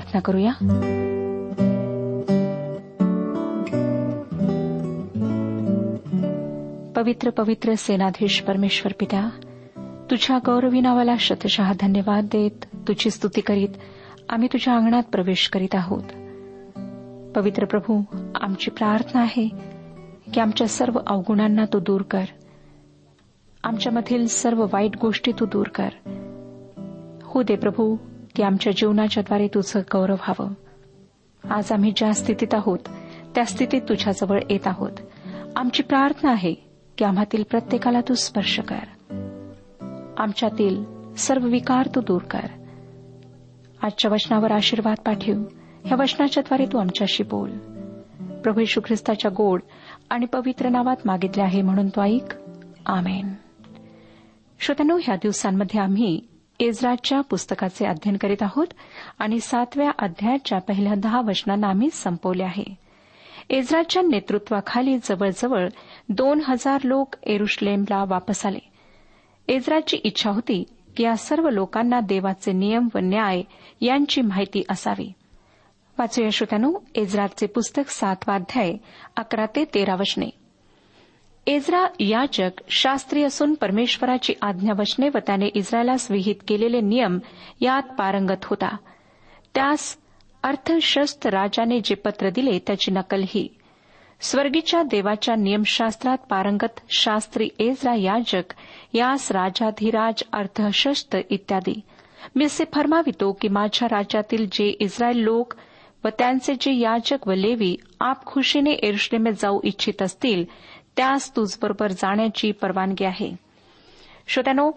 प्रार्थना करूया. पवित्र पवित्र सेनाधीश परमेश्वर पित्या तुझ्या गौरवी नावाला शतशः धन्यवाद देत तुझी स्तुती करीत आम्ही तुझ्या अंगणात प्रवेश करीत आहोत. पवित्र प्रभू आमची प्रार्थना आहे की आमच्या सर्व अवगुणांना तू दूर कर. आमच्यामधील सर्व वाईट गोष्टी तू दूर कर. हो दे प्रभू की आमच्या जीवनाच्याद्वारे तुझं गौरव व्हावं. आज आम्ही ज्या स्थितीत आहोत त्या स्थितीत तुझ्याजवळ येत आहोत. आमची प्रार्थना आहे की आम्हातील प्रत्येकाला तू स्पर्श कर. आमच्यातील सर्व विकार तू दूर कर. आजच्या वचनावर आशीर्वाद पाठव. ह्या वचनाच्याद्वारे तू आमच्याशी बोल. प्रभू येशू ख्रिस्ताच्या गोड आणि पवित्र नावात मागितले आहे म्हणून तो ऐक. आमेन. श्रोत्यानो ह्या दिवसांमध्ये आम्ही इस्राच्या पुस्तकाचे अध्ययन करीत आहोत आणि सातव्या अध्यायाच्या पहिल्या दहा वचनांना आम्ही संपवले आहे. इस्राच्या नेतृत्वाखाली जवळजवळ दोन हजार लोक एरुश्लेमला वापस आले. इस्राची इच्छा होती की या सर्व लोकांना देवाचे नियम व न्याय यांची माहिती असावी. वाचूया श्रोत्यानो एज्राचे पुस्तक सातवा अध्याय अकरा ते तेरा वचने. एज्रा याचक शास्त्री असून परमेश्वराची आज्ञा वचने व त्याने इस्रायलास विहित केलेले नियम यात पारंगत होता. त्यास अर्थशस्त्र राजाने जे पत्र दिले त्याची नकल ही. स्वर्गीच्या देवाच्या नियमशास्त्रात पारंगत शास्त्री एजरा याजक यास राजाधिराज अर्थशस्त्र इत्यादी. मी असे फरमावितो की माझ्या राज्यातील जे इस्रायल लोक व त्यांचे जे याजक व लेवी आप खुशीने एरुश्लेमेत जाऊ इच्छित असतील त्यास तुझबरोबर जाण्याची परवानगी आहे. श्रोत्यानो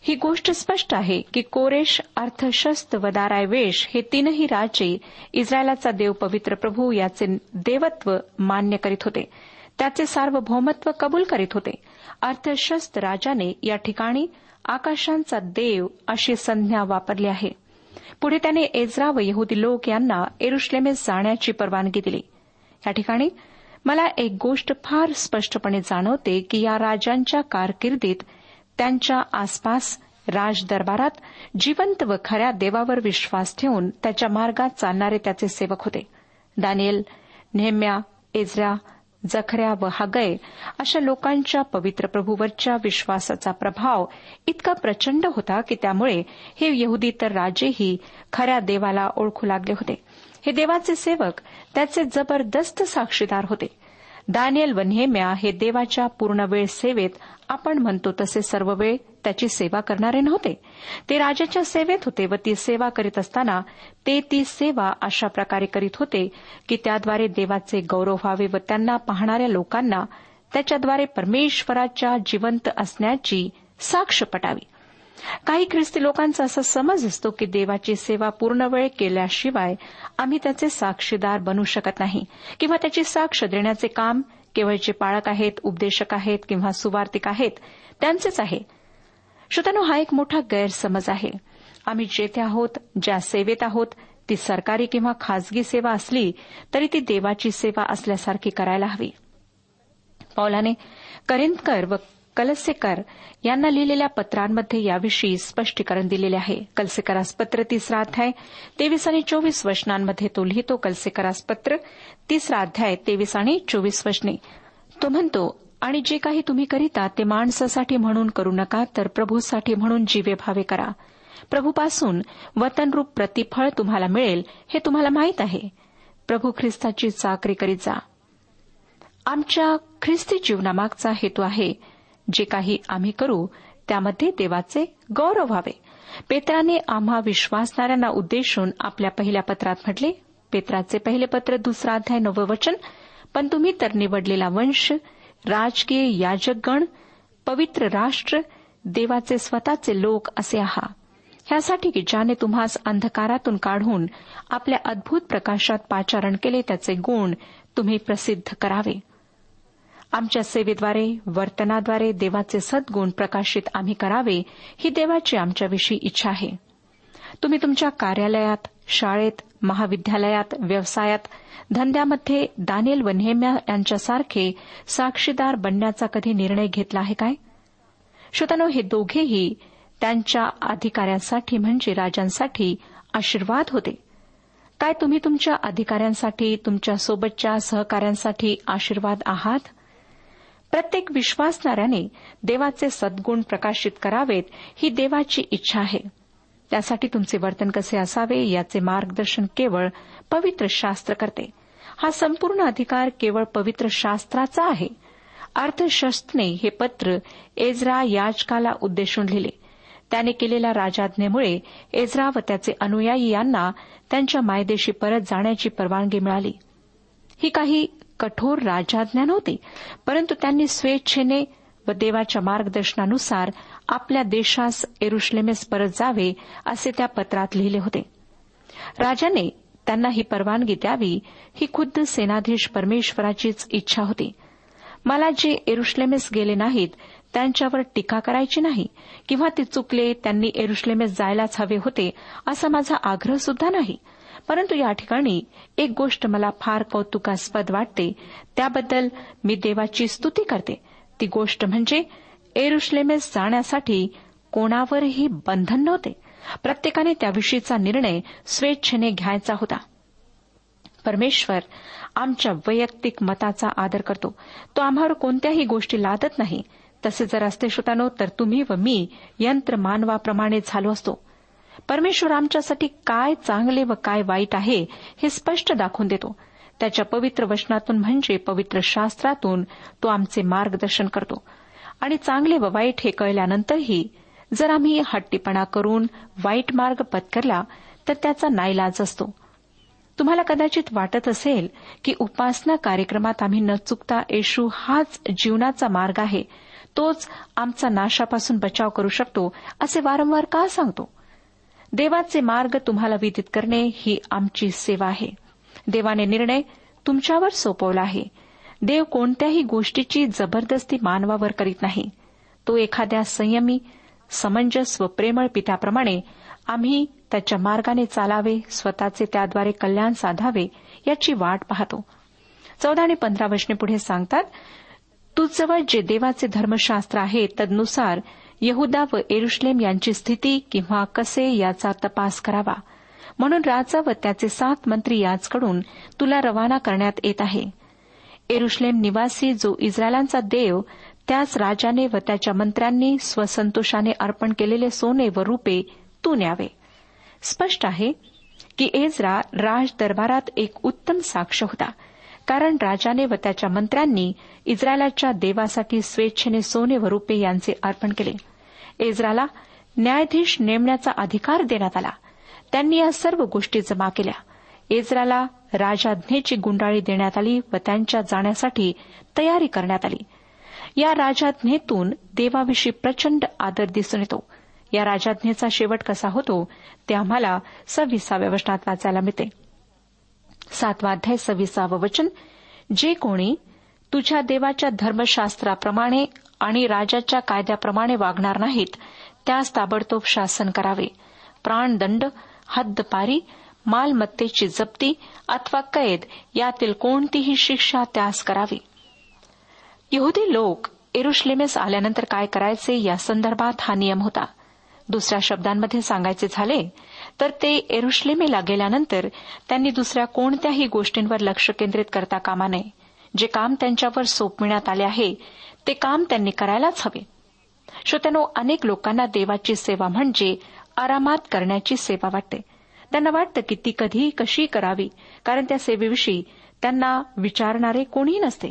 ही गोष्ट स्पष्ट आहे की कोरेश अर्थशस्त व दारायवेश हे तीनही राजे इस्रायलाचा देव पवित्र प्रभू याचे देवत्व मान्य करीत होते. त्याचे सार्वभौमत्व कबूल करीत होते. अर्थशस्त राजाने या ठिकाणी आकाशांचा देव अशी संज्ञा वापरली आहे. पुढे त्याने एजरा व यहुदी लोक यांना एरुश्लेमेस जाण्याची परवानगी दिली. या ठिकाणी मला एक गोष्ट फार स्पष्टपणे जाणवते की या राजांच्या कारकिर्दीत त्यांच्या आसपास राजदरबारात जिवंत व खऱ्या देवावर विश्वास ठेवून त्याच्या मार्गात चालणारे त्याचे सेवक होते. दानियल नेहम्या एजरा जखऱ्या व हगय अशा लोकांच्या पवित्र प्रभूवरच्या विश्वासाचा प्रभाव इतका प्रचंड होता की त्यामुळे हे यहुदी तर राजेही खऱ्या देवाला ओळखू लागले होते. हे देवाचे सेवक त्याचे जबरदस्त साक्षीदार होते. दानियल व नेहम्या हे देवाच्या पूर्णवेळ सेवेत आपण म्हणतो तसे सर्व वेळ त्याची सेवा करणारे नव्हते. ते राजाच्या सेवेत होते व ती सेवा करीत असताना ते ती सेवा अशा प्रकारे करीत होते की त्याद्वारे देवाचे गौरव व्हावे व त्यांना पाहणाऱ्या लोकांना त्याच्याद्वारे परमेश्वराच्या जिवंत असण्याची साक्ष पटावी. काही ख्रिस्ती लोकांचा असा समज असतो की देवाची सेवा पूर्ण वेळ केल्याशिवाय आम्ही त्याचे साक्षीदार बनू शकत नाही किंवा त्याची साक्ष देण्याचे काम केवळ जे पाळक आहेत उपदेशक आहेत किंवा सुवार्तिक आहेत त्यांचेच आहे. श्रोत्यानो हा एक मोठा गैरसमज आहे. आम्ही जेथे आहोत ज्या सेवेत आहोत ती सरकारी किंवा खासगी सेवा असली तरी ती देवाची सेवा असल्यासारखी करायला हवी. पौलाने करिंदकर व कलसेकर यांना लिहिलेल्या पत्रांमध्ये याविषयी स्पष्टीकरण दिलेले आहे. कलसेकरास पत्र तिसरा अध्याय तेवीस आणि चोवीस वचनांमध्ये तो लिहितो कलसेकरास पत्र तिसरा अध्याय तेवीस आणि चोवीस वचने. तो म्हणतो आणि जे काही तुम्ही करीता ते माणसासाठी म्हणून करू नका तर प्रभूसाठी म्हणून जीवे भावे करा. प्रभूपासून वतनरूप प्रतिफळ तुम्हाला मिळेल हे तुम्हाला माहीत आहे. प्रभू ख्रिस्ताची चाकरी करीत जा. आमच्या ख्रिस्ती जीवनामागचा हेतू आहे जे काही आम्ही करू त्यामध्ये देवाचे गौरव व्हावे. पेत्राने आम्हा विश्वासणाऱ्यांना उद्देशून आपल्या पहिल्या पत्रात म्हटले पेत्राचे पहिले पत्र दुसरा अध्याय नवं वचन. पण तुम्ही तर निवडलेला वंश राजकीय याजकगण पवित्र राष्ट्र देवाचे स्वतःचे लोक असे आहात ह्यासाठी की ज्याने तुम्हास अंधकारातून काढून आपल्या अद्भुत प्रकाशात पाचारण केले त्याचे गुण तुम्ही प्रसिद्ध करावे. आमच्या सेवेद्वारे वर्तनाद्वारे देवाचे सद्गुण प्रकाशित आम्ही करावे ही देवाची आमच्याविषयी इच्छा आहे. तुम्ही तुमच्या कार्यालयात शाळेत महाविद्यालयात व्यवसायात धंद्यामध्ये दानिल व नेहम्या यांच्यासारखे साक्षीदार बनण्याचा कधी निर्णय घेतला आहे काय? श्रोतानो हे दोघेही त्यांच्या अधिकाऱ्यांसाठी म्हणजे राजांसाठी आशीर्वाद होते. काय तुम्ही तुमच्या अधिकाऱ्यांसाठी तुमच्या सोबतच्या सहकाऱ्यांसाठी आशीर्वाद आहात? प्रत्येक विश्वासणाऱ्याने देवाचे सद्गुण प्रकाशित करावेत ही देवाची इच्छा आहे. त्यासाठी तुमचे वर्तन कसे असावे याचे मार्गदर्शन केवळ पवित्र शास्त्र करते. हा संपूर्ण अधिकार केवळ पवित्र शास्त्राचा आहे. अर्थशस्त्रने हे पत्र एजरा याचकाला उद्देशून लिहिले. त्याने केलेल्या राजाज्ञेमुळे एजरा व त्याचे अनुयायी यांना त्यांच्या मायदेशी परत जाण्याची परवानगी मिळाली. ही काही कठोर राजाज्ञा नव्हती परंतु त्यांनी स्वेच्छेने व देवाच्या मार्गदर्शनानुसार आपल्या देशास एरुश्लेमेस परत जावे असे त्या पत्रात लिहिले होते. राजाने त्यांना ही परवानगी द्यावी ही खुद्द सेनाधीश परमेश्वराचीच इच्छा होती. मला जे एरुश्लेमेस गेले नाहीत त्यांच्यावर टीका करायची नाही किंवा ते चुकले त्यांनी एरुश्लेमेस जायलाच हवे होते असा माझा आग्रह सुद्धा नाही. परंतु या ठिकाणी एक गोष्ट मला फार कौतुकास्पद वाटते. त्याबद्दल मी देवाची स्तुती करते. ती गोष्ट म्हणजे एरुश्लेमेस जाण्यासाठी कोणावरही बंधन नव्हते. प्रत्येकाने त्याविषयीचा निर्णय स्वेच्छेने घ्यायचा होता. परमेश्वर आमच्या वैयक्तिक मताचा आदर करतो. तो आम्हावर कोणत्याही गोष्टी लादत नाही. तसे जर असते श्रोतानो तर तुम्ही व मी यंत्र मानवाप्रमाणे झालो असतो. परमेश्वर आमच्यासाठी काय चांगले व काय वाईट आहे हे स्पष्ट दाखवून देतो. त्याच्या पवित्र वचनातून म्हणजे पवित्र शास्त्रातून तो आमचे मार्गदर्शन करतो. आणि चांगले व वाईट हे कळल्यानंतरही जर आम्ही हट्टीपणा करून वाईट मार्ग पत्करला तर त्याचा नाईलाज असतो. तुम्हाला कदाचित वाटत असेल की उपासना कार्यक्रमात आम्ही न चुकता येशू हाच जीवनाचा मार्ग आहे. तोच आमचा नाशापासून बचाव करू शकतो असे वारंवार का सांगतो? देवाचे मार्ग तुम्हाला विदित करणे ही आमची सेवा आहे. देवाने निर्णय तुमच्यावर सोपवला आहे. देव कोणत्याही गोष्टीची जबरदस्ती मानवावर करीत नाही. तो एखाद्या संयमी समंजस व प्रेमळ पित्याप्रमाणे आम्ही त्याच्या मार्गाने चालावे स्वतःचे त्याद्वारे कल्याण साधावे याची वाट पाहतो. चौदा आणि पंधरा वर्षने पुढे सांगतात तुझजवळ जे देवाचे धर्मशास्त्र आहे तदनुसार यहुदा व एरुश्लेम यांची स्थिती किंवा कसे याचा तपास करावा? म्हणून राजा व त्याचे सात मंत्री याचकडून तुला रवाना करण्यात येत आहे. एरुश्लेम निवासी जो इस्रायलांचा देव त्याच राजाने व त्याच्या मंत्र्यांनी स्वसंतोषाने अर्पण केलेले सोने व रुपे तू न्यावे. स्पष्ट आहे की एजरा राज दरबारात एक उत्तम साक्ष होता. कारण राजाने व त्याच्या मंत्र्यांनी इस्रायलाच्या देवासाठी स्वेच्छेने सोने व रुपे यांचे अर्पण केले. इस्राला न्यायाधीश नेमण्याचा अधिकार देण्यात आला. त्यांनी या सर्व गोष्टी जमा केल्या. इस्राला राजाज्ञेची गुंडाळी देण्यात आली व त्यांच्या जाण्यासाठी तयारी करण्यात आली. या राजाज्ञेतून देवाविषयी प्रचंड आदर दिसून येतो. या राजाज्ञेचा शेवट कसा होतो ते आम्हाला सव्वीसाव्या वचनात वाचायला मिळते. सातवा अध्याय सव्वीसावं वचन जे कोणी तुझ्या देवाच्या धर्मशास्त्राप्रमाणे आणि राजाच्या कायद्याप्रमाणे वागणार नाहीत त्यास ताबडतोब शासन करावे. प्राणदंड हद्दपारी मालमत्तेची जप्ती अथवा कैद यातील कोणतीही शिक्षा त्यास करावी. यहुदी लोक एरुश्लेमेस आल्यानंतर काय करायचे या संदर्भात हा नियम होता. दुसऱ्या शब्दांमध्ये सांगायचे झाले तर ते एरुश्लेमेला गेल्यानंतर त्यांनी दुसऱ्या कोणत्याही गोष्टींवर लक्ष केंद्रित करता कामा नये. जे काम त्यांच्यावर सोपविण्यात आले आहे ते काम त्यांनी करायलाच हवे. श्रोत्यानो अनेक लोकांना देवाची सेवा म्हणजे आरामात करण्याची सेवा वाटते. त्यांना वाटतं की ती कधी कशी करावी कारण त्या सेवेविषयी त्यांना विचारणारे कोणीही नसते.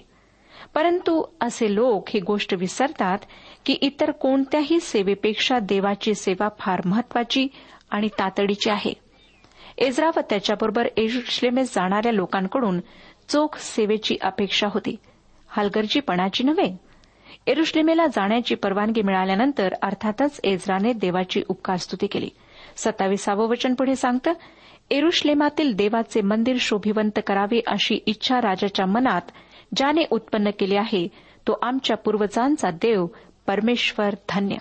परंतु असे लोक ही गोष्ट विसरतात की इतर कोणत्याही सेवेपेक्षा देवाची सेवा फार महत्वाची आणि तातडीची आहे. एजरा व त्याच्याबरोबर एरुश्लेमेस जाणाऱ्या लोकांकडून चोख सेवेची अपेक्षा होती. हलगर्जीपणाची नव्हे. एरुश्लेमेला जाण्याची परवानगी मिळाल्यानंतर अर्थातच एजराने देवाची उपकारस्तुती केली. सत्तावीसावं वचन पुढे सांगतं एरुश्लेमातील देवाचे मंदिर शोभिवंत करावे अशी इच्छा राजाच्या मनात ज्याने उत्पन्न केली आहे तो आमच्या पूर्वजांचा देव परमेश्वर धन्य.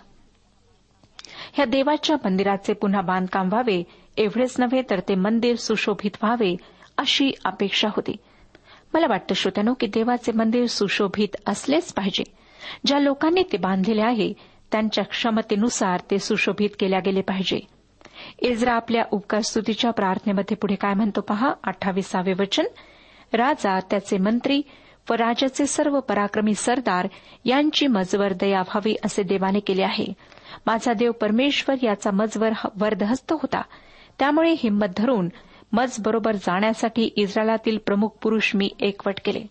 ह्या देवाच्या मंदिराचे पुन्हा बांधकाम व्हावे एवढेच नव्हे तर ते मंदिर सुशोभित व्हावे अशी अपेक्षा होती. मला वाटतं श्रोत्यानो की देवाचे मंदिर सुशोभित असलेच पाहिजे. ज्या लोकांनी ते बांधलेले आहे त्यांच्या क्षमतेनुसार ते सुशोभित केल्या गेले पाहिजे. इज्रा आपल्या उपकारस्तुतीच्या प्रार्थनेमध्ये पुढे काय म्हणतो पहा? अठ्ठावीसावे वचन. राजा त्याचे मंत्री व राजाचे सर्व पराक्रमी सरदार यांची मजवर दया व्हावी असे देवाने केले आहे. माझा देव परमेश्वर याचा मजवर वर्धहस्त होता. त्यामुळे हिंमत धरून मज बरोबर जाण्यासाठी इस्रायलातील प्रमुख पुरुष मी एकवट केले.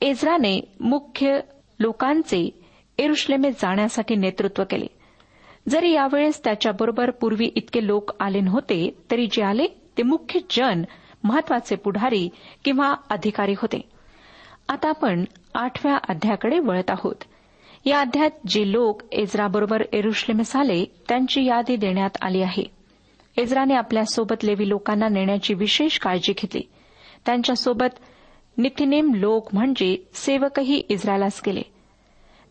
इस्राने मुख्य लोकांचे एरुश्लेमेत जाण्यासाठी नेतृत्व केले. जरी यावेळेस त्याच्याबरोबर पूर्वी इतके लोक आले नव्हते तरी जे आले ते मुख्य जन महत्त्वाचे पुढारी किंवा अधिकारी होते. आता आपण आठव्या अध्याकडे वळत आहोत. या अध्यात जे लोक एजराबरोबर एरुश्लेमेस आले त्यांची यादी देण्यात आली आहे. एजराने आपल्यासोबत लेवी लोकांना नेण्याची विशेष काळजी घेतली. त्यांच्यासोबत नितिनेम लोक म्हणजे सेवकही इस्रायलास गेले.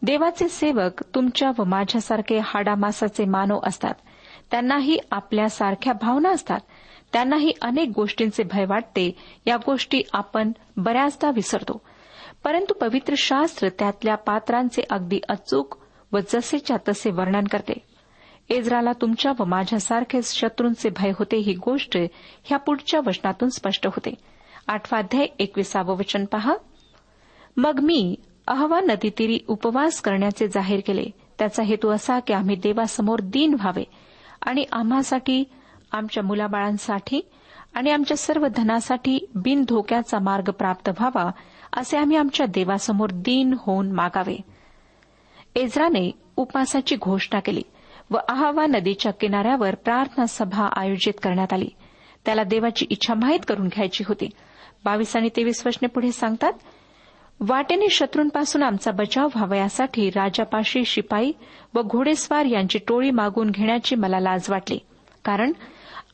देवाचे सेवक तुमच्या व माझ्यासारखे हाडामासाचे मानव असतात. त्यांनाही आपल्यासारख्या भावना असतात. त्यांनाही अनेक गोष्टींचे भय वाटते. या गोष्टी आपण बऱ्याचदा विसरतो. परंतु पवित्र शास्त्र त्यातल्या पात्रांचे अगदी अचूक व जसेच्या तसे वर्णन करते. एजराला तुमच्या व माझ्यासारखेच शत्रूंचे भय होते ही गोष्ट ह्या पुढच्या वचनातून स्पष्ट होते. आठवाध्याय एकविसावं वचन पहा. मग मी अहवा नदीतीरी उपवास करण्याचे जाहीर केले. त्याचा हेतू असा की आम्ही देवासमोर दीन व्हावे आणि आम्हासाठी आमच्या मुलाबाळांसाठी आणि आमच्या सर्व धनासाठी बिन धोक्याचा मार्ग प्राप्त व्हावा असे आम्ही आमच्या देवासमोर दीन होऊन मागावे. एज्राने उपासाची घोषणा केली व अहावा नदीच्या किनाऱ्यावर प्रार्थना सभा आयोजित करण्यात आली. त्याला देवाची इच्छा माहीत करून घ्यायची होती. बावीस आणि तेवीस वचने पुढे सांगतात वाटेने शत्रूंपासून आमचा बचाव व्हावा यासाठी राजापाशी शिपाई व घोडेस्वार यांची टोळी मागून घेण्याची मला लाज वाटली. कारण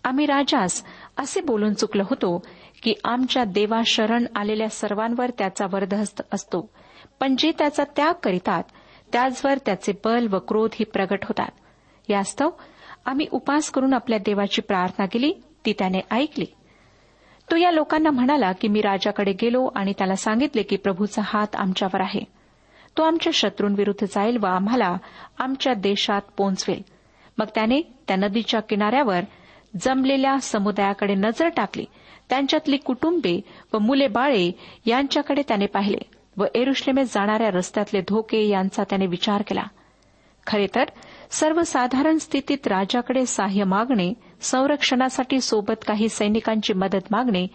आम्ही राजास असे बोलून चुकलो होतो की आमच्या देवा शरण आलेल्या सर्वांवर त्याचा वरदहस्त असतो. पण जे त्याचा त्याग करीतात त्याचवर त्याचे बल व क्रोध ही प्रगट होतात. यास्तव आम्ही उपास करून आपल्या देवाची प्रार्थना केली ती त्याने ऐकली. तो या लोकांना म्हणाला की मी राजाकडे गेलो आणि त्याला सांगितले की प्रभूचा हात आमच्यावर आहे. तो आमच्या शत्रूंविरुद्ध जाईल व आम्हाला आमच्या देशात पोहोचवेल. मग त्याने त्या नदीच्या किनाऱ्यावर जमलेल्या समुदायाकडे नजर टाकली त्यांच्यातली कुटुंबे व मुले बाळे यांच्याकडे त्याने पाहिले व एरुश्लेमेत जाणाऱ्या रस्त्यातले धोके यांचा त्याने विचार केला. खरे तर सर्वसाधारण स्थितीत राजाकडे सहाय्य मागणे संरक्षणासाठी सोबत काही सैनिकांची मदत मागणे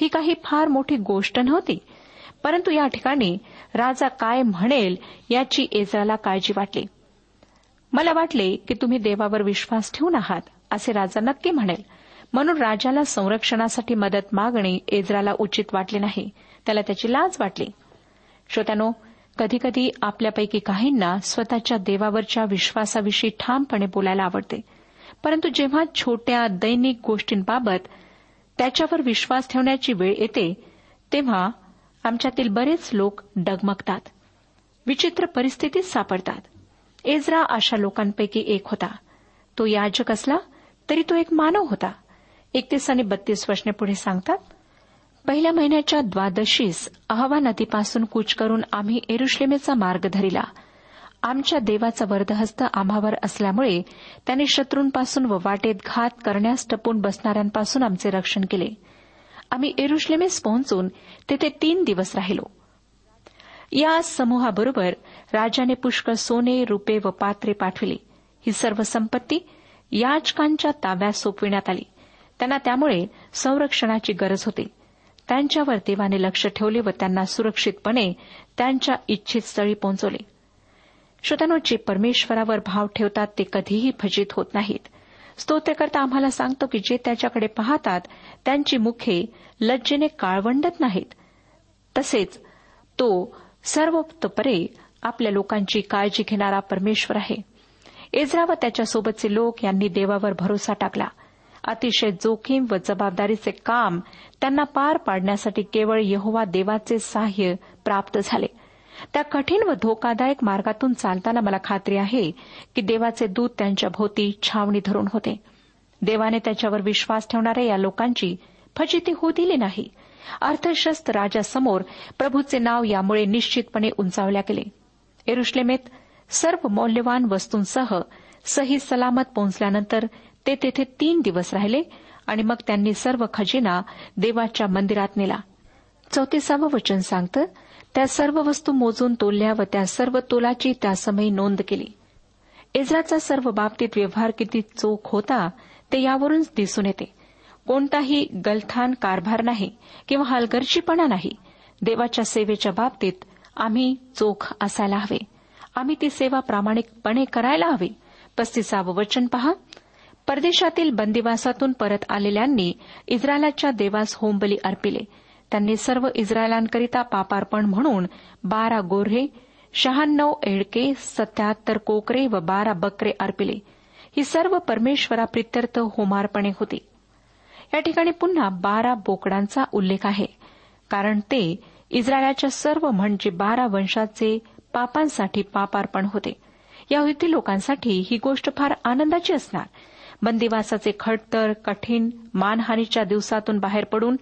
ही काही फार मोठी गोष्ट नव्हती. परंतु या ठिकाणी राजा काय म्हणेल याची एजराला काळजी वाटली. मला वाटले की तुम्ही देवावर विश्वास ठेवून आहात असे राजा नक्की म्हणेल. म्हणून राजाला संरक्षणासाठी मदत मागणे एजराला उचित वाटले नाही. त्याला त्याची लाज वाटली. श्रोत्यानो कधीकधी आपल्यापैकी काहींना स्वतःच्या देवावरच्या विश्वासाविषयी ठामपणे बोलायला आवडते. परंतु जेव्हा छोट्या दैनिक गोष्टींबाबत त्याच्यावर विश्वास ठेवण्याची वेळ येते तेव्हा आमच्यातील बरेच लोक डगमगतात. विचित्र परिस्थितीत सापडतात. एजरा अशा लोकांपैकी एक होता. तो याजक असला तरी तो एक मानव होता. एकतीस आणि बत्तीस वचने पुढे सांगतात पहिल्या महिन्याच्या द्वादशीस अहवा नदीपासून कूच करून आम्ही एरुश्लेमेचा मार्ग धरिला. आमच्या देवाचा वर्धहस्त आम्हावर असल्यामुळे त्याने शत्रूंपासून व वाटेत घात करण्यास टपून बसणाऱ्यांपासून आमचे रक्षण केले. आम्ही एरुश्लेमेस पोहोचून तेथे तीन दिवस राहिलो. या समूहाबरोबर राजाने पुष्कळ सोने रुपे व पात्रे पाठविली. ही सर्व संपत्ती याचकांच्या ताब्यात सोपविण्यात आली. त्यांना त्यामुळे संरक्षणाची गरज होती. त्यांच्यावर देवाने लक्ष ठेवले व त्यांना सुरक्षितपणे त्यांच्या इच्छित स्थळी पोहोचवले. श्रोत्यानो जे परमेश्वरावर भाव ठेवतात ते कधीही फजित होत नाहीत. स्तोत्रकर्ता आम्हाला सांगतो की जे त्याच्याकडे पाहतात त्यांची मुखे लज्जेने काळवंडत नाहीत. तसेच तो सर्वतोपरे आपल्या लोकांची काळजी घेणारा परमेश्वर आहे. इस्रा व त्याच्यासोबतचे लोक यांनी देवावर भरोसा टाकला. अतिशय जोखीम व जबाबदारीचे काम त्यांना पार पाडण्यासाठी केवळ यहोवा देवाचे सहाय्य प्राप्त झाले. त्या कठीण व धोकादायक मार्गातून चालताना मला खात्री आहे की देवाचे दूत त्यांच्या भोवती छावणी धरून होते. देवाने त्याच्यावर विश्वास ठेवणाऱ्या या लोकांची फजिती होऊ दिली नाही. अर्थशस्त राजासमोर प्रभूचे नाव यामुळे निश्चितपणे उंचावल्या गेले. एरुश्लेमेत सर्व मौल्यवान वस्तूंसह सही सलामत पोहोचल्यानंतर ते तेथे तीन दिवस राहिले आणि मग त्यांनी सर्व खजिना देवाच्या मंदिरात नेला. चौतीसावं वचन सांगतं त्या सर्व वस्तू मोजून तोलल्या व त्या सर्व तोलाची त्यासमयी नोंद केली. इजराचा सर्व बाबतीत व्यवहार किती चोख होता ते यावरूनच दिसून येते. कोणताही गलथान कारभार नाही किंवा हलगर्जीपणा नाही. देवाच्या सेवेच्या बाबतीत आम्ही चोख असायला हवे. आम्ही ती सेवा प्रामाणिकपणे करायला हवी. पस्तीसावं वचन पहा. परदेशातील बंदिवासातून परत आलेल्यांनी इस्रायलाच्या देवास होमबली अर्पिले. त्यांनी सर्व इस्रायलांकरिता पापार्पण म्हणून बारा गोऱ्हे शहाण्णव एडके सत्याहत्तर कोकरे व बारा बकरे अर्पिले. ही सर्व परमेश्वराप्रित्यर्थ होमार्पणे होती. या ठिकाणी पुन्हा बारा बोकडांचा उल्लेख आहे कारण ते इस्रायलाच्या सर्व म्हणजे बारा वंशाचे पापांसाठी पापार्पण होते. या होती लोकांसाठी ही गोष्ट फार आनंदाची असणार. बंदिवासाचे खडतर कठीण मानहानीच्या दिवसातून बाहेर पडून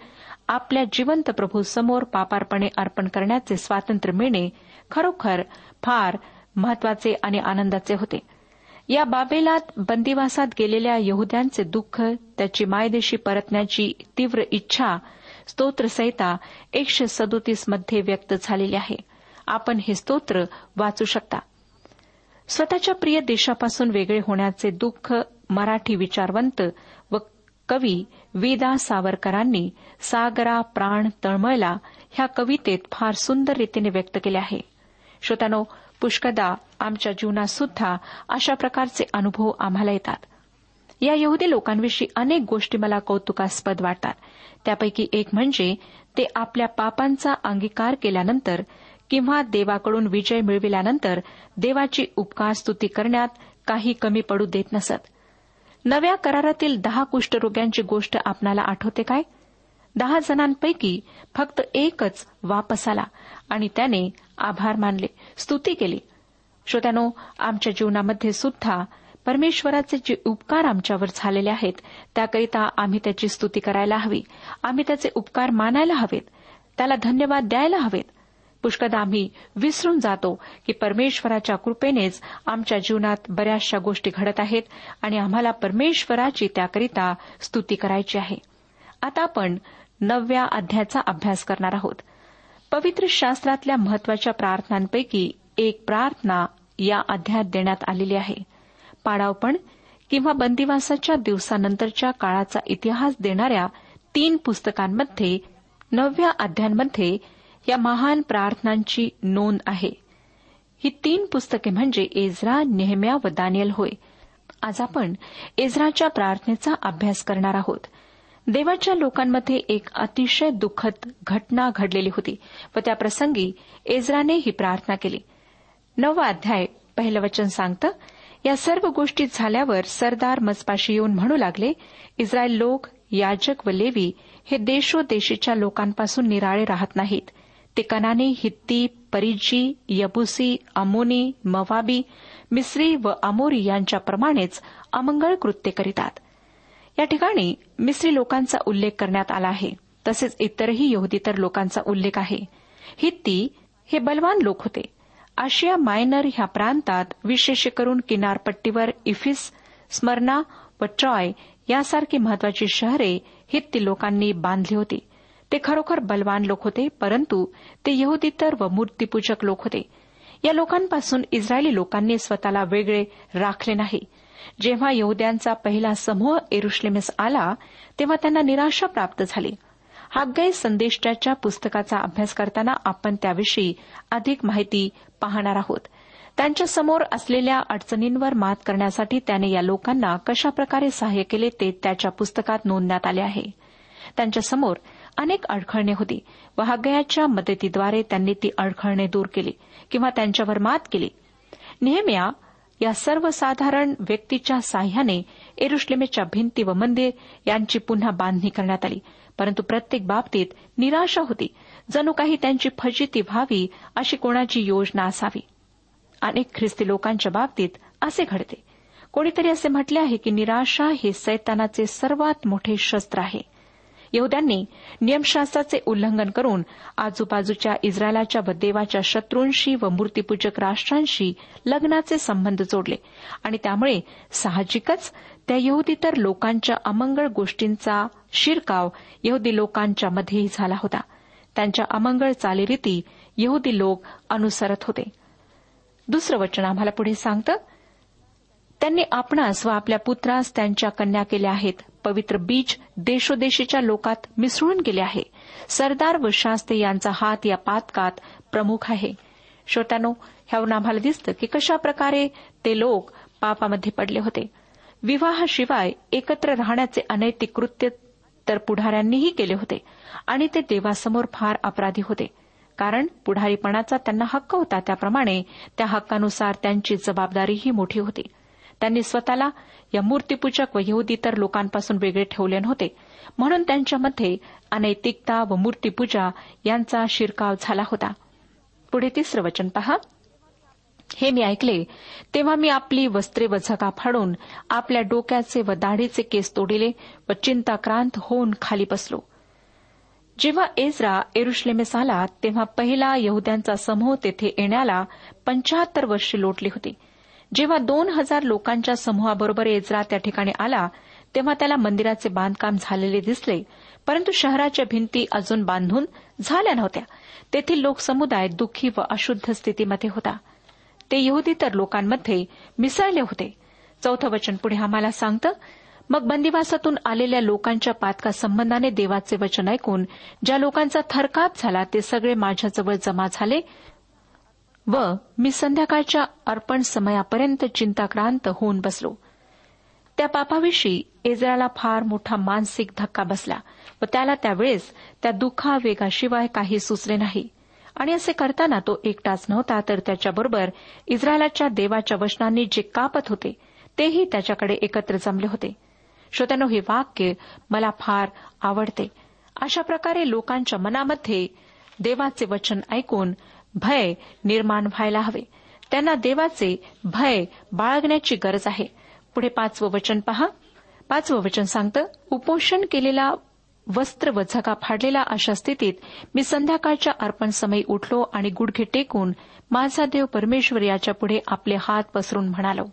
आपल्या जिवंत प्रभू समोर अर्पण करण्याचे स्वातंत्र्य मिळणे खरोखर फार महत्त्वाचे आणि आनंदाचे होते. या बाबेलात बंदिवासात गेलेल्या यहुद्यांचे दुःख त्याची मायदेशी परतण्याची तीव्र इच्छा स्तोत्रसहिता एकशे सदोतीसमध्ये व्यक्त झालेली आहे. आपण हे स्तोत्र वाचू शकता. स्वतःच्या प्रिय देशापासून वेगळे होण्याचे दुःख मराठी विचारवंत व कवी वेदा सावरकरांनी सागरा प्राण तळमळला ह्या कवितेत फार सुंदर रीतीने व्यक्त केले आहे. श्रोत्यानो पुष्कदा आमच्या जीवनात सुद्धा अशा प्रकारचे अनुभव आम्हाला येतात. या यहुदी लोकांविषयी अनेक गोष्टी मला कौतुकास्पद वाटतात. त्यापैकी एक म्हणजे ते आपल्या पापांचा अंगीकार केल्यानंतर किंवा देवाकडून विजय मिळविल्यानंतर देवाची उपकार स्तुती करण्यात काही कमी पडू देत नसत. नव्या करारातील दहा कुष्ठरोग्यांची गोष्ट आपणाला आठवते काय? दहा जणांपैकी फक्त एकच वापस आला आणि त्याने आभार मानले स्तुती केली. श्रोत्यानो आमच्या जीवनामध्ये सुद्धा परमेश्वराचे जे उपकार आमच्यावर झालेले आहेत त्याकरिता आम्ही त्याची स्तुती करायला हवी. आम्ही त्याचे उपकार मानायला हवेत. त्याला धन्यवाद द्यायला हवेत. पुष्कदा आम्ही विसरून जातो की परमेश्वराच्या कृपेनेच आमच्या जीवनात बऱ्याचशा गोष्टी घडत आहेत आणि आम्हाला परमेश्वराची त्याकरिता स्तुती करायची आहे. आता आपण नवव्या अध्यायाचा अभ्यास करणार आहोत. पवित्र शास्त्रातल्या महत्त्वाच्या प्रार्थनांपैकी एक प्रार्थना या अध्यायात देण्यात आलेली आहे. पाडावपण किंवा बंदिवासाच्या दिवसानंतरच्या काळाचा इतिहास देणाऱ्या तीन पुस्तकांमध्ये नवव्या अध्यायांमध्ये या महान प्रार्थनांची नोंद आहे. ही तीन पुस्तके म्हणजे एझरा नेहम्या व दानियल होय. आज आपण एझराच्या प्रार्थनेचा अभ्यास करणार आहोत. देवाच्या लोकांमध्ये एक अतिशय दुःखद घटना घडलेली होती व त्या प्रसंगी एझराने ही प्रार्थना केली. नववा अध्याय पहिलं वचन सांगतं या सर्व गोष्टी झाल्यावर सरदार मजपाशी येऊन म्हणू लागले इस्रायल लोक याजक व लेवी हे देशोदेशीच्या लोकांपासून निराळे राहत नाहीत. ते कनानी हित्ती परिजी यबुसी अमोनी मवाबी मिस्री व अमोरी यांच्याप्रमाणेच अमंगळ कृत्य करीतात. या ठिकाणी मिस्री लोकांचा उल्लेख करण्यात आला आहे. तसेच इतरही यहुदीतर लोकांचा उल्लेख आहे. हित्ती हे बलवान लोक होते. आशिया मायनर ह्या प्रांतात विशेष करून किनारपट्टीवर इफिस स्मरणा व ट्रॉय यासारखी महत्वाची शहरे हित्ती लोकांनी बांधली होती. ते खरोखर बलवान लोक होते परंतु ते यहुदीतर व मूर्तीपूजक लोक होते. या लोकांपासून इस्रायली लोकांनी स्वतःला वेगळे राखले नाही. जेव्हा यहुद्यांचा पहिला समूह एरुश्लेमेस आला तेव्हा त्यांना निराशा प्राप्त झाली. हाग्गय संदेष्टाच्या पुस्तकाचा अभ्यास करताना आपण त्याविषयी अधिक माहिती पाहणार आहोत. त्यांच्यासमोर असलेल्या अडचणींवर मात करण्यासाठी त्याने या लोकांना कशाप्रकारे सहाय्य केले ते त्याच्या पुस्तकात नोंदण्यात आले आहे. त्यांच्यासमोर अनेक अडखळणे होती. व मदतीद्वारे त्यांनी ती अडखळणे दूर केली किंवा त्यांच्यावर मात केली. नेहम्या या सर्वसाधारण व्यक्तीच्या साह्याने एरुश्लेमेच्या भिंती व मंदिर यांची पुन्हा बांधणी करण्यात आली. परंतु प्रत्येक बाबतीत निराशा होती. जणू काही त्यांची फजिती व्हावी अशी कोणाची योजना असावी. अनेक ख्रिस्ती लोकांच्या बाबतीत असे घडते. कोणीतरी असे म्हटले आहे की निराशा हे सैतानाचे सर्वात मोठे शस्त्र आहे. यहूद्यांनी नियमशास्त्राचे उल्लंघन करून आजूबाजूच्या इस्रायलाच्या व देवाच्या शत्रूंशी व मूर्तीपूजक राष्ट्रांशी लग्नाचे संबंध जोडले. आणि त्यामुळे साहजिकच त्या यहुदीतर लोकांच्या अमंगळ गोष्टींचा शिरकाव यहुदी लोकांच्या मध्येही झाला होता. त्यांच्या अमंगळ चालीरीती यहुदी लोक अनुसरत होते. दुसरं वचन आम्हाला पुढे सांगतं त्यांनी आपणास व आपल्या पुत्रास त्यांच्या कन्या केल्या आहेत. पवित्र बीज देशोदेशीच्या लोकात मिसळून गेले आहे. सरदार व शास्त्री यांचा हात या पातकात प्रमुख आहे. श्रोत्यानो ह्यावरून आम्हाला दिसतं की कशा प्रकारे ते लोक पापामध्ये पडले होते. विवाहाशिवाय एकत्र राहण्याचे अनैतिक कृत्य तर पुढाऱ्यांनीही केले होते आणि ते देवासमोर फार अपराधी होते. कारण पुढारीपणाचा त्यांना हक्क होता त्याप्रमाणे त्या हक्कानुसार त्यांची जबाबदारीही मोठी होती. त्यांनी स्वतःला या मूर्तीपूजक व यहुदीतर लोकांपासून वेगळे ठेवले नव्हते. म्हणून त्यांच्यामध्ये अनैतिकता व मूर्तीपूजा यांचा शिरकाव झाला होता. पुढे तिसरं वचन पहा. हे मी ऐकले. तेव्हा मी आपली वस्त्रे व झगा फाडून आपल्या डोक्याचे व दाढीचे केस तोडिले व चिंताक्रांत होऊन खाली बसलो. जेव्हा एजरा एरुश्लेमेस आला तेव्हा पहिला यहुद्यांचा समूह तेथे येण्याला पंचाहत्तर वर्षे लोटली होती. जेव्हा दोन हजार लोकांच्या समूहाबरोबर एजरा त्या ठिकाणी आला तेव्हा त्याला मंदिराचे बांधकाम झालेले दिसले परंतु शहराच्या भिंती अजून बांधून झाल्या नव्हत्या. तेथील लोकसमुदाय दुःखी व अशुद्ध स्थितीमध्ये होता. ते यहुदीतर लोकांमध्ये मिसळले होते. चौथं वचन पुढे आम्हाला सांगतं मग बंदिवासातून आलेल्या लोकांच्या पातका संबंधाने देवाचे वचन ऐकून ज्या लोकांचा थरकाप झाला ते सगळे माझ्याजवळ जमा झाले व मी संध्याकाळच्या अर्पण समयापर्यंत चिंताक्रांत होऊन बसलो. त्या पापाविषयी एजराला फार मोठा मानसिक धक्का बसला व त्याला त्यावेळेस त्या दुःखा वेगाशिवाय काही सुचले नाही. आणि असे करताना तो एकटाच नव्हता तर त्याच्याबरोबर इस्रायलाच्या देवाच्या वचनांनी जे कापत होते तेही त्याच्याकडे एकत्र जमले होते. श्रोत्यानो हे वाक्य मला फार आवडते. अशा प्रकारे लोकांच्या मनामध्ये देवाचे वचन ऐकून भय निर्माण व्हायला हवे. त्यांना देवाचे भय बाळगण्याची गरज आहे. पुढे पाचवं वचन पहा. पाचवं वचन सांगतं उपोषण केलेला वस्त्र व झगा फाडलेला अशा स्थितीत मी संध्याकाळच्या अर्पण समयी उठलो आणि गुडघे टेकून माझा देव परमेश्वर याच्यापुढे आपले हात पसरून म्हणालो.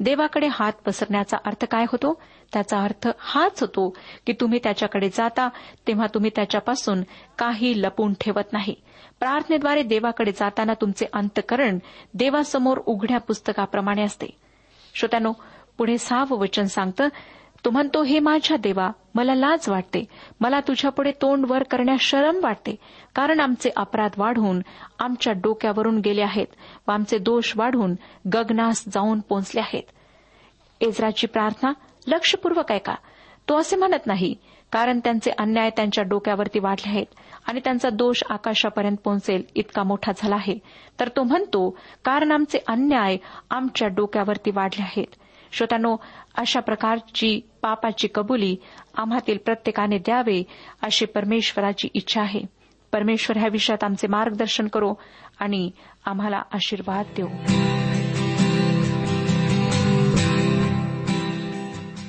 देवाकडे हात पसरण्याचा अर्थ काय होतो? त्याचा अर्थ हाच होतो की तुम्ही त्याच्याकडे जाता तेव्हा तुम्ही त्याच्यापासून काही लपून ठेवत नाही. प्रार्थनेद्वारे देवाकडे जाताना तुमचे अंतकरण देवासमोर उघड्या पुस्तकाप्रमाणे असते. श्रोत्यानो पुढे सहावं वचन सांगतं तो म्हणतो हे माझ्या देवा मला लाज वाटते. मला तुझ्यापुढे तोंड वर करण्यास शरम वाटते. कारण आमचे अपराध वाढून आमच्या डोक्यावरून गेले आहेत व आमचे दोष वाढून गगनास जाऊन पोचले आहेत. एजराची प्रार्थना लक्षपूर्वक ऐका. तो असे म्हणत नाही कारण त्यांचे अन्याय त्यांच्या डोक्यावरती वाढले आहेत आणि त्यांचा दोष आकाशापर्यंत पोहोचेल इतका मोठा झाला आहे. तर तो म्हणतो कारण आमचे अन्याय आमच्या डोक्यावरती वाढले आहेत. श्रोतानो अशा प्रकारची पापाची कबुली आम्हातील प्रत्येकाने द्यावे अशी परमेश्वराची इच्छा आहे. परमेश्वर ह्या विषयात आमचे मार्गदर्शन करो आणि आम्हाला आशीर्वाद देऊ.